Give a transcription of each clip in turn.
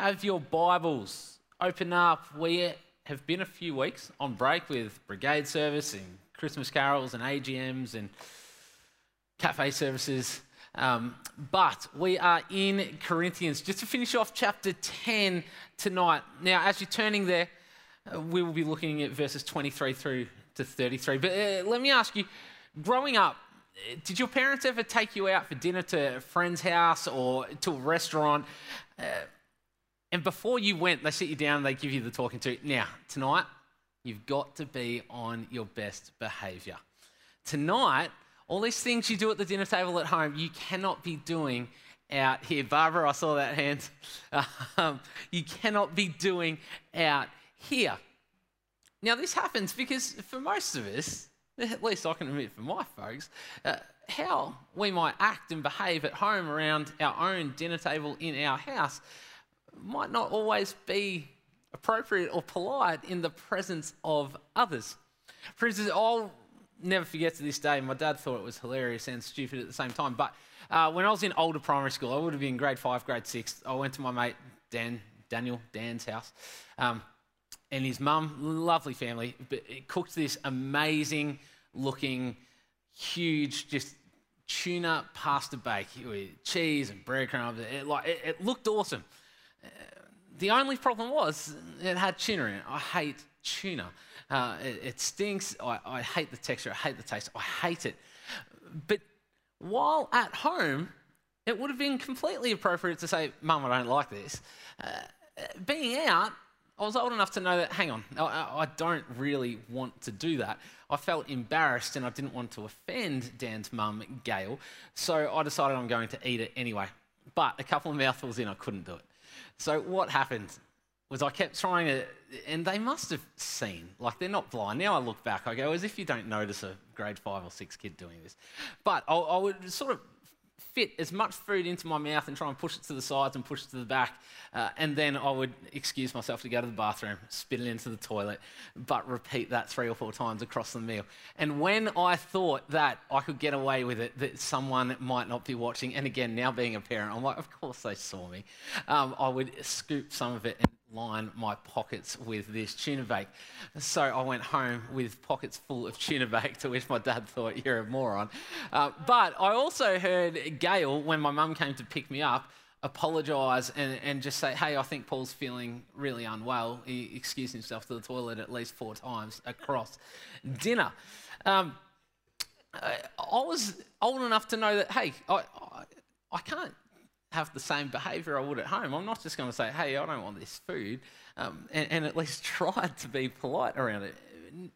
have your Bibles, open up. We have been a few weeks on break with brigade service and Christmas carols and AGMs and cafe services. Um, but we are in Corinthians just to finish off chapter 10 tonight. Now, as you're turning there, uh, we will be looking at verses 23 through to 33. But uh, let me ask you growing up, did your parents ever take you out for dinner to a friend's house or to a restaurant? Uh, and before you went, they sit you down they give you the talking to. Now, tonight, you've got to be on your best behavior. Tonight, all these things you do at the dinner table at home, you cannot be doing out here. Barbara, I saw that hand. Um, you cannot be doing out here. Now, this happens because for most of us, at least I can admit for my folks, uh, how we might act and behave at home around our own dinner table in our house might not always be appropriate or polite in the presence of others. For instance, I'll never forget to this day, my dad thought it was hilarious and stupid at the same time. But uh, when I was in older primary school, I would have been grade five, grade six, I went to my mate Dan, Daniel, Dan's house. Um, and his mum, lovely family, but cooked this amazing looking, huge, just tuna pasta bake with cheese and breadcrumbs. It, like, it, it looked awesome. The only problem was it had tuna in it. I hate tuna. Uh, it, it, stinks. I, I hate the texture. I hate the taste. I hate it. But while at home, it would have been completely appropriate to say, Mum, I don't like this. Uh, being out, I was old enough to know that, hang on, I, I, don't really want to do that. I felt embarrassed and I didn't want to offend Dan's mum, Gail, so I decided I'm going to eat it anyway. But a couple of mouthfuls in, I couldn't do it. So what happened was I kept trying to, and they must have seen, like they're not blind. Now I look back, I go, as if you don't notice a grade five or six kid doing this. But I, I would sort of fit as much food into my mouth and try and push it to the sides and push it to the back. Uh, and then I would excuse myself to go to the bathroom, spit it into the toilet, but repeat that three or four times across the meal. And when I thought that I could get away with it, that someone might not be watching, and again, now being a parent, I'm like, of course they saw me, um, I would scoop some of it and line my pockets with this tuna bake. So I went home with pockets full of tuna bake, to which my dad thought, you're a moron. Uh, but I also heard Gail, when my mum came to pick me up, apologise and, and just say, hey, I think Paul's feeling really unwell. He excused himself to the toilet at least four times across dinner. Um, I was old enough to know that, hey, I, I, I can't have the same behavior I would at home. I'm not just going to say, hey, I don't want this food, um, and, and, at least try to be polite around it.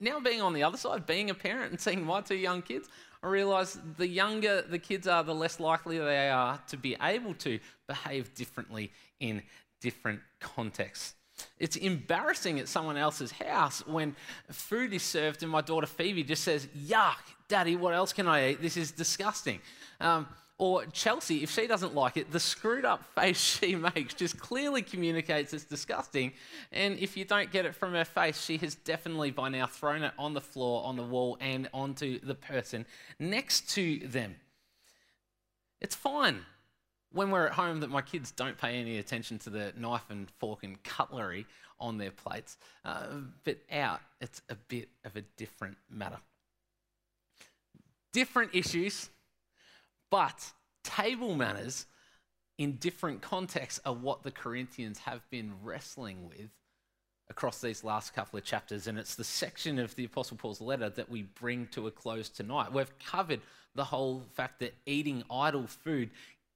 Now, being on the other side, being a parent and seeing my two young kids, I realise the younger the kids are, the less likely they are to be able to behave differently in different contexts. It's embarrassing at someone else's house when food is served and my daughter Phoebe just says, Yuck, Daddy, what else can I eat? This is disgusting. Um, or Chelsea, if she doesn't like it, the screwed up face she makes just clearly communicates it's disgusting. And if you don't get it from her face, she has definitely by now thrown it on the floor, on the wall, and onto the person next to them. It's fine when we're at home that my kids don't pay any attention to the knife and fork and cutlery on their plates. Uh, but out, it's a bit of a different matter. Different issues but table manners in different contexts are what the Corinthians have been wrestling with across these last couple of chapters. And it's the section of the Apostle Paul's letter that we bring to a close tonight. We've covered the whole fact that eating idol food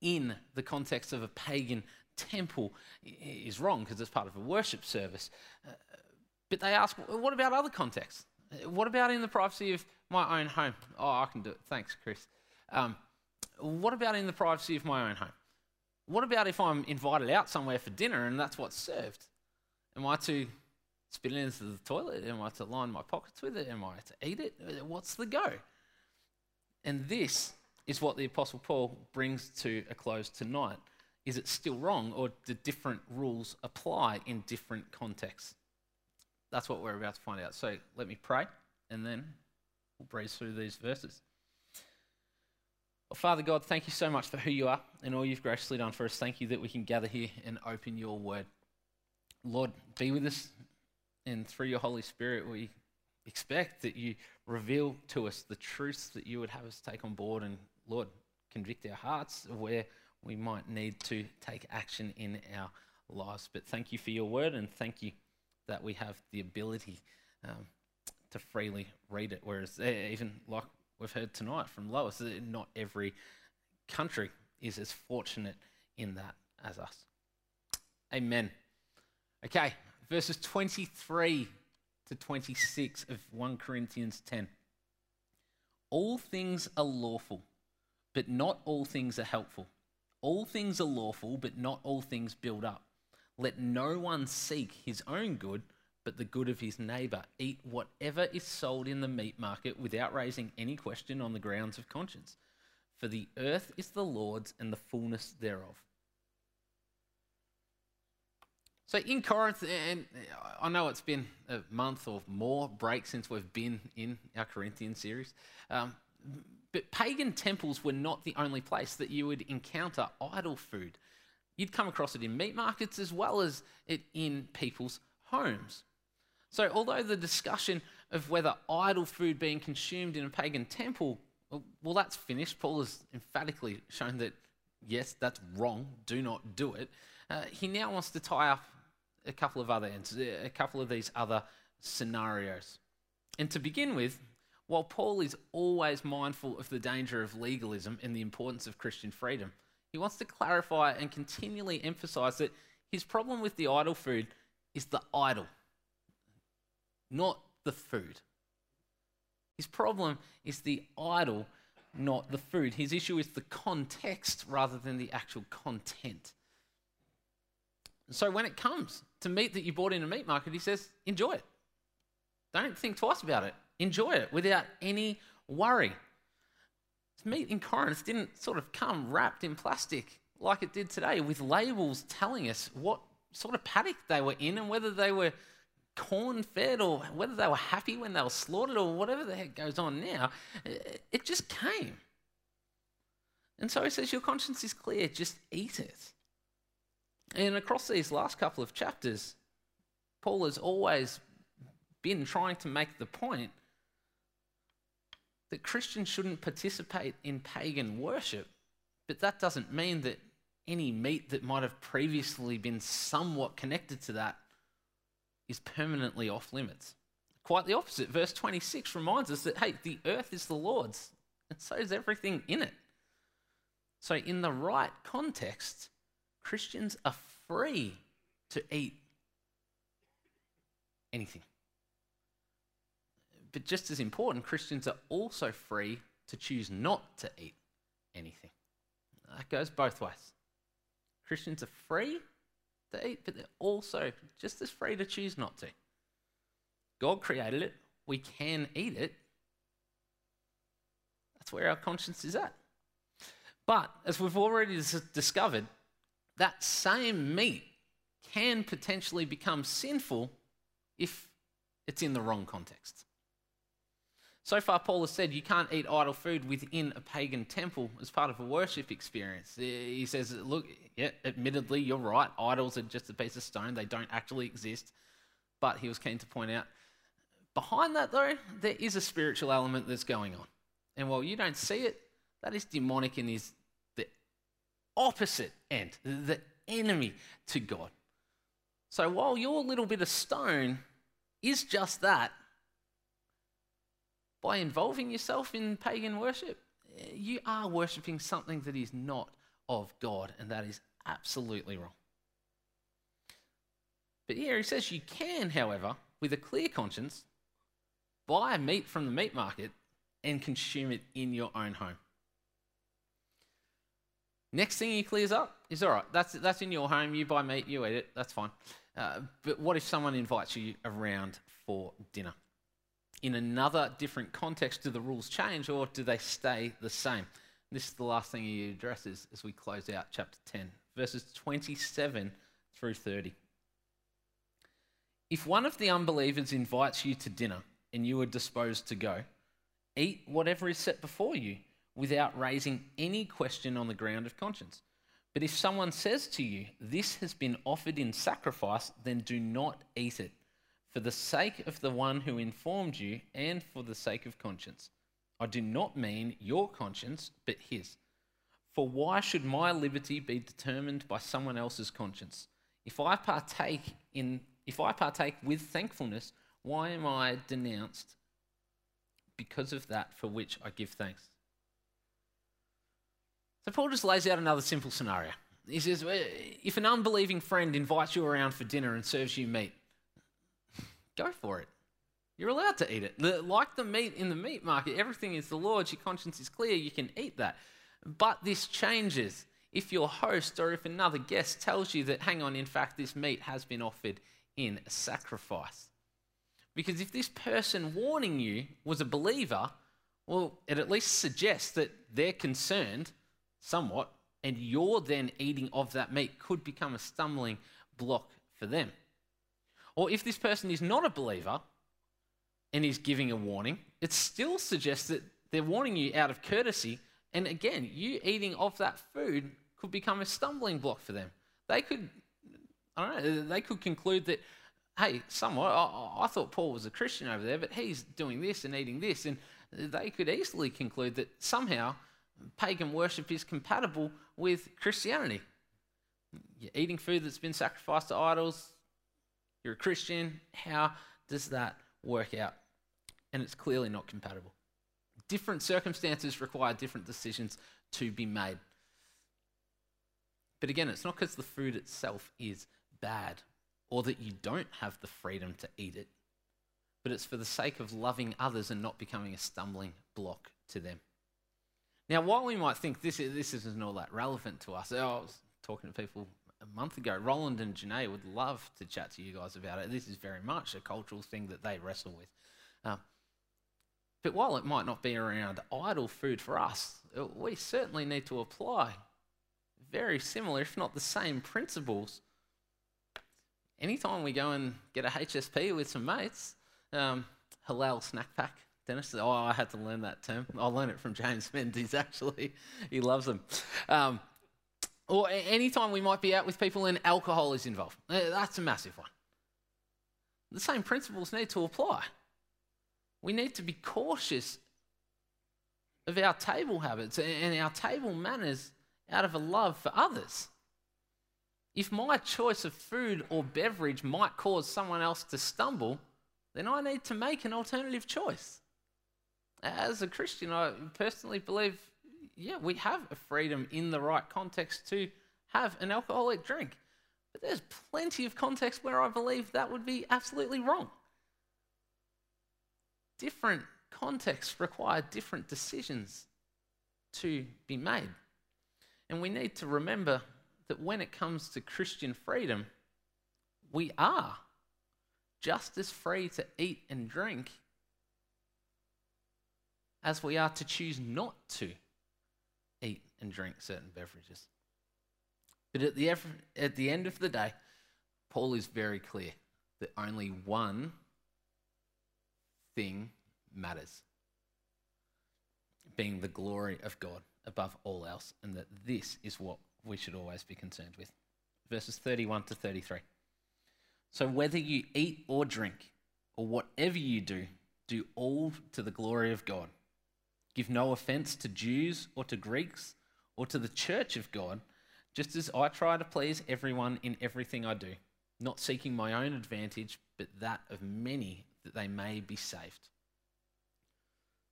in the context of a pagan temple is wrong because it's part of a worship service. Uh, but they ask, what about other contexts? What about in the privacy of my own home? Oh, I can do it. Thanks, Chris. Um, what about in the privacy of my own home? What about if I'm invited out somewhere for dinner and that's what's served? Am I to spit it into the toilet? Am I to line my pockets with it? Am I to eat it? What's the go? And this is what the Apostle Paul brings to a close tonight. Is it still wrong, or do different rules apply in different contexts? That's what we're about to find out. So let me pray, and then we'll breeze through these verses. Well, Father God, thank you so much for who you are and all you've graciously done for us. Thank you that we can gather here and open your word. Lord, be with us, and through your Holy Spirit, we expect that you reveal to us the truths that you would have us take on board, and Lord, convict our hearts of where we might need to take action in our lives. But thank you for your word, and thank you that we have the ability um, to freely read it. Whereas, even like we've heard tonight from Lois, that not every country is as fortunate in that as us. Amen. Okay, verses 23 to 26 of 1 Corinthians 10. All things are lawful, but not all things are helpful. All things are lawful, but not all things build up. Let no one seek his own good but the good of his neighbour. Eat whatever is sold in the meat market without raising any question on the grounds of conscience. For the earth is the Lord's and the fullness thereof. So in Corinth, and I know it's been a month or more break since we've been in our Corinthian series, um, but pagan temples were not the only place that you would encounter idol food. You'd come across it in meat markets as well as it in people's homes. So, although the discussion of whether idol food being consumed in a pagan temple, well, that's finished. Paul has emphatically shown that, yes, that's wrong. Do not do it. Uh, he now wants to tie up a couple of other ends, a couple of these other scenarios. And to begin with, while Paul is always mindful of the danger of legalism and the importance of Christian freedom, he wants to clarify and continually emphasize that his problem with the idol food is the idol not the food. His problem is the idol, not the food. His issue is the context rather than the actual content. So when it comes to meat that you bought in a meat market, he says, enjoy it. Don't think twice about it. Enjoy it without any worry. Meat in Corinth didn't sort of come wrapped in plastic like it did today with labels telling us what sort of paddock they were in and whether they were corn fed or whether they were happy when they were slaughtered or whatever the heck goes on now, it just came. And so he says, Your conscience is clear, just eat it. And across these last couple of chapters, Paul has always been trying to make the point that Christians shouldn't participate in pagan worship, but that doesn't mean that any meat that might have previously been somewhat connected to that is permanently off limits. Quite the opposite. Verse 26 reminds us that, hey, the earth is the Lord's, and so is everything in it. So, in the right context, Christians are free to eat anything. But just as important, Christians are also free to choose not to eat anything. That goes both ways. Christians are free to eat, but they're also just as free to choose not to. God created it, we can eat it. That's where our conscience is at. But as we've already discovered, that same meat can potentially become sinful if it's in the wrong context. So far, Paul has said you can't eat idol food within a pagan temple as part of a worship experience. He says, look, yeah, admittedly, you're right. Idols are just a piece of stone, they don't actually exist. But he was keen to point out behind that, though, there is a spiritual element that's going on. And while you don't see it, that is demonic and is the opposite end, the enemy to God. So while your little bit of stone is just that, by involving yourself in pagan worship, you are worshipping something that is not of God, and that is absolutely wrong. But here he says you can, however, with a clear conscience, buy meat from the meat market and consume it in your own home. Next thing he clears up is all right, that's, that's in your home, you buy meat, you eat it, that's fine. Uh, but what if someone invites you around for dinner? In another different context, do the rules change or do they stay the same? This is the last thing he addresses as we close out chapter 10, verses 27 through 30. If one of the unbelievers invites you to dinner and you are disposed to go, eat whatever is set before you, without raising any question on the ground of conscience. But if someone says to you, This has been offered in sacrifice, then do not eat it, for the sake of the one who informed you and for the sake of conscience. I do not mean your conscience, but his. For why should my liberty be determined by someone else's conscience? If I partake in if I partake with thankfulness, why am I denounced because of that for which I give thanks? So Paul just lays out another simple scenario. He says, if an unbelieving friend invites you around for dinner and serves you meat, go for it. You're allowed to eat it. Like the meat in the meat market, everything is the Lord's, your conscience is clear, you can eat that. But this changes if your host or if another guest tells you that, hang on, in fact, this meat has been offered in sacrifice. Because if this person warning you was a believer, well, it at least suggests that they're concerned somewhat, and you're then eating of that meat could become a stumbling block for them. Or if this person is not a believer and is giving a warning, it still suggests that they're warning you out of courtesy. And again, you eating of that food could become a stumbling block for them. They could, I don't know, they could conclude that, hey, somewhat, I, I thought Paul was a Christian over there, but he's doing this and eating this. And they could easily conclude that somehow pagan worship is compatible with Christianity. You're eating food that's been sacrificed to idols, you're a Christian. How does that work out? And it's clearly not compatible. Different circumstances require different decisions to be made. But again, it's not because the food itself is bad or that you don't have the freedom to eat it, but it's for the sake of loving others and not becoming a stumbling block to them. Now, while we might think this, this isn't all that relevant to us, oh, I was talking to people a month ago. Roland and Janae would love to chat to you guys about it. This is very much a cultural thing that they wrestle with. Um, but while it might not be around idol food for us, uh, we certainly need to apply very similar, if not the same principles. Anytime we go and get a HSP with some mates, um, halal snack pack, Dennis, oh, I had to learn that term. I learned it from James Mendes, actually. He loves them. Um, or anytime we might be out with people and alcohol is involved. Uh, that's a massive one. The same principles need to apply. We need to be cautious of our table habits and our table manners out of a love for others. If my choice of food or beverage might cause someone else to stumble, then I need to make an alternative choice. As a Christian, I personally believe, yeah, we have a freedom in the right context to have an alcoholic drink. But there's plenty of context where I believe that would be absolutely wrong. Different contexts require different decisions to be made. And we need to remember that when it comes to Christian freedom, we are just as free to eat and drink as we are to choose not to eat and drink certain beverages. But at the, at the end of the day, Paul is very clear that only one thing matters being the glory of God above all else, and that this is what we should always be concerned with. Verses 31 to 33. So, whether you eat or drink, or whatever you do, do all to the glory of God. Give no offense to Jews or to Greeks or to the church of God, just as I try to please everyone in everything I do, not seeking my own advantage, but that of many, that they may be saved.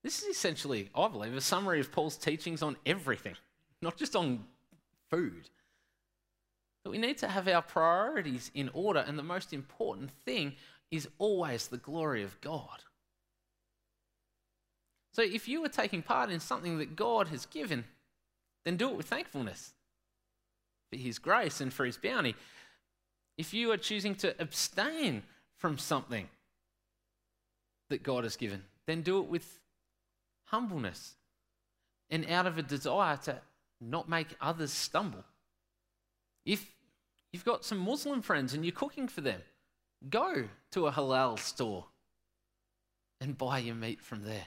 This is essentially, I believe, a summary of Paul's teachings on everything, not just on food. But we need to have our priorities in order, and the most important thing is always the glory of God. So if you are taking part in something that God has given, then do it with thankfulness for His grace and for His bounty. If you are choosing to abstain from something that God has given, then do it with humbleness and out of a desire to not make others stumble. If you've got some Muslim friends and you're cooking for them, go to a halal store and buy your meat from there.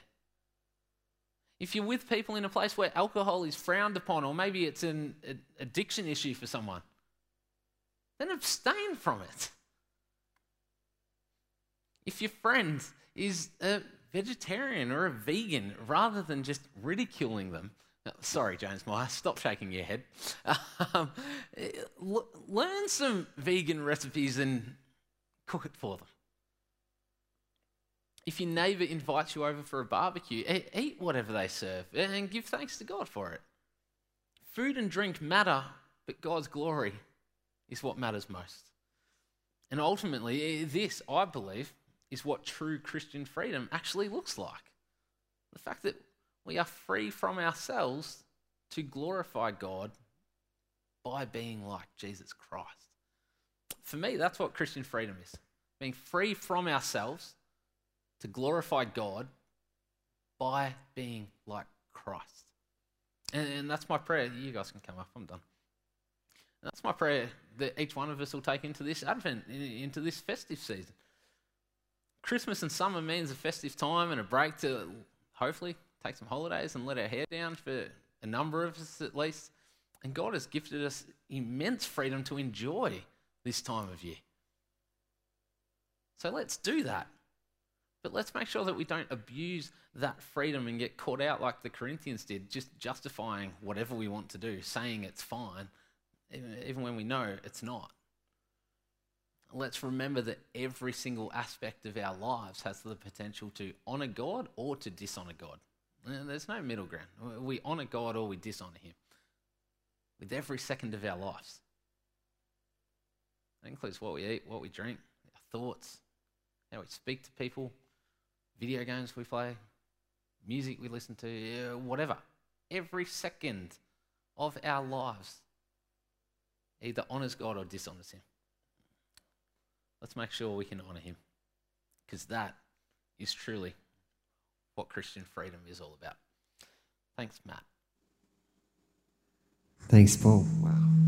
If you're with people in a place where alcohol is frowned upon, or maybe it's an addiction issue for someone, then abstain from it. If your friend is a vegetarian or a vegan, rather than just ridiculing them, sorry, James Meyer, stop shaking your head. Um, learn some vegan recipes and cook it for them. If your neighbour invites you over for a barbecue, eat whatever they serve and give thanks to God for it. Food and drink matter, but God's glory is what matters most. And ultimately, this, I believe, is what true Christian freedom actually looks like. The fact that we are free from ourselves to glorify God by being like Jesus Christ. For me, that's what Christian freedom is being free from ourselves to glorify God by being like Christ. And, and, that's my prayer. You guys can come up, I'm done. That's my prayer that each one of us will take into this Advent, into this festive season. Christmas and summer means a festive time and a break to hopefully take some holidays and let our hair down for a number of us at least. And God has gifted us immense freedom to enjoy this time of year. So let's do that. But let's make sure that we don't abuse that freedom and get caught out like the Corinthians did, just justifying whatever we want to do, saying it's fine, even when we know it's not. Let's remember that every single aspect of our lives has the potential to honour God or to dishonour God. There's no middle ground. We honour God or we dishonour Him with every second of our lives. That includes what we eat, what we drink, our thoughts, how we speak to people, video games we play, music we listen to, whatever. Every second of our lives either honours God or dishonours Him. Let's make sure we can honour Him because that is truly what Christian freedom is all about. Thanks, Matt. Thanks, Paul. Wow.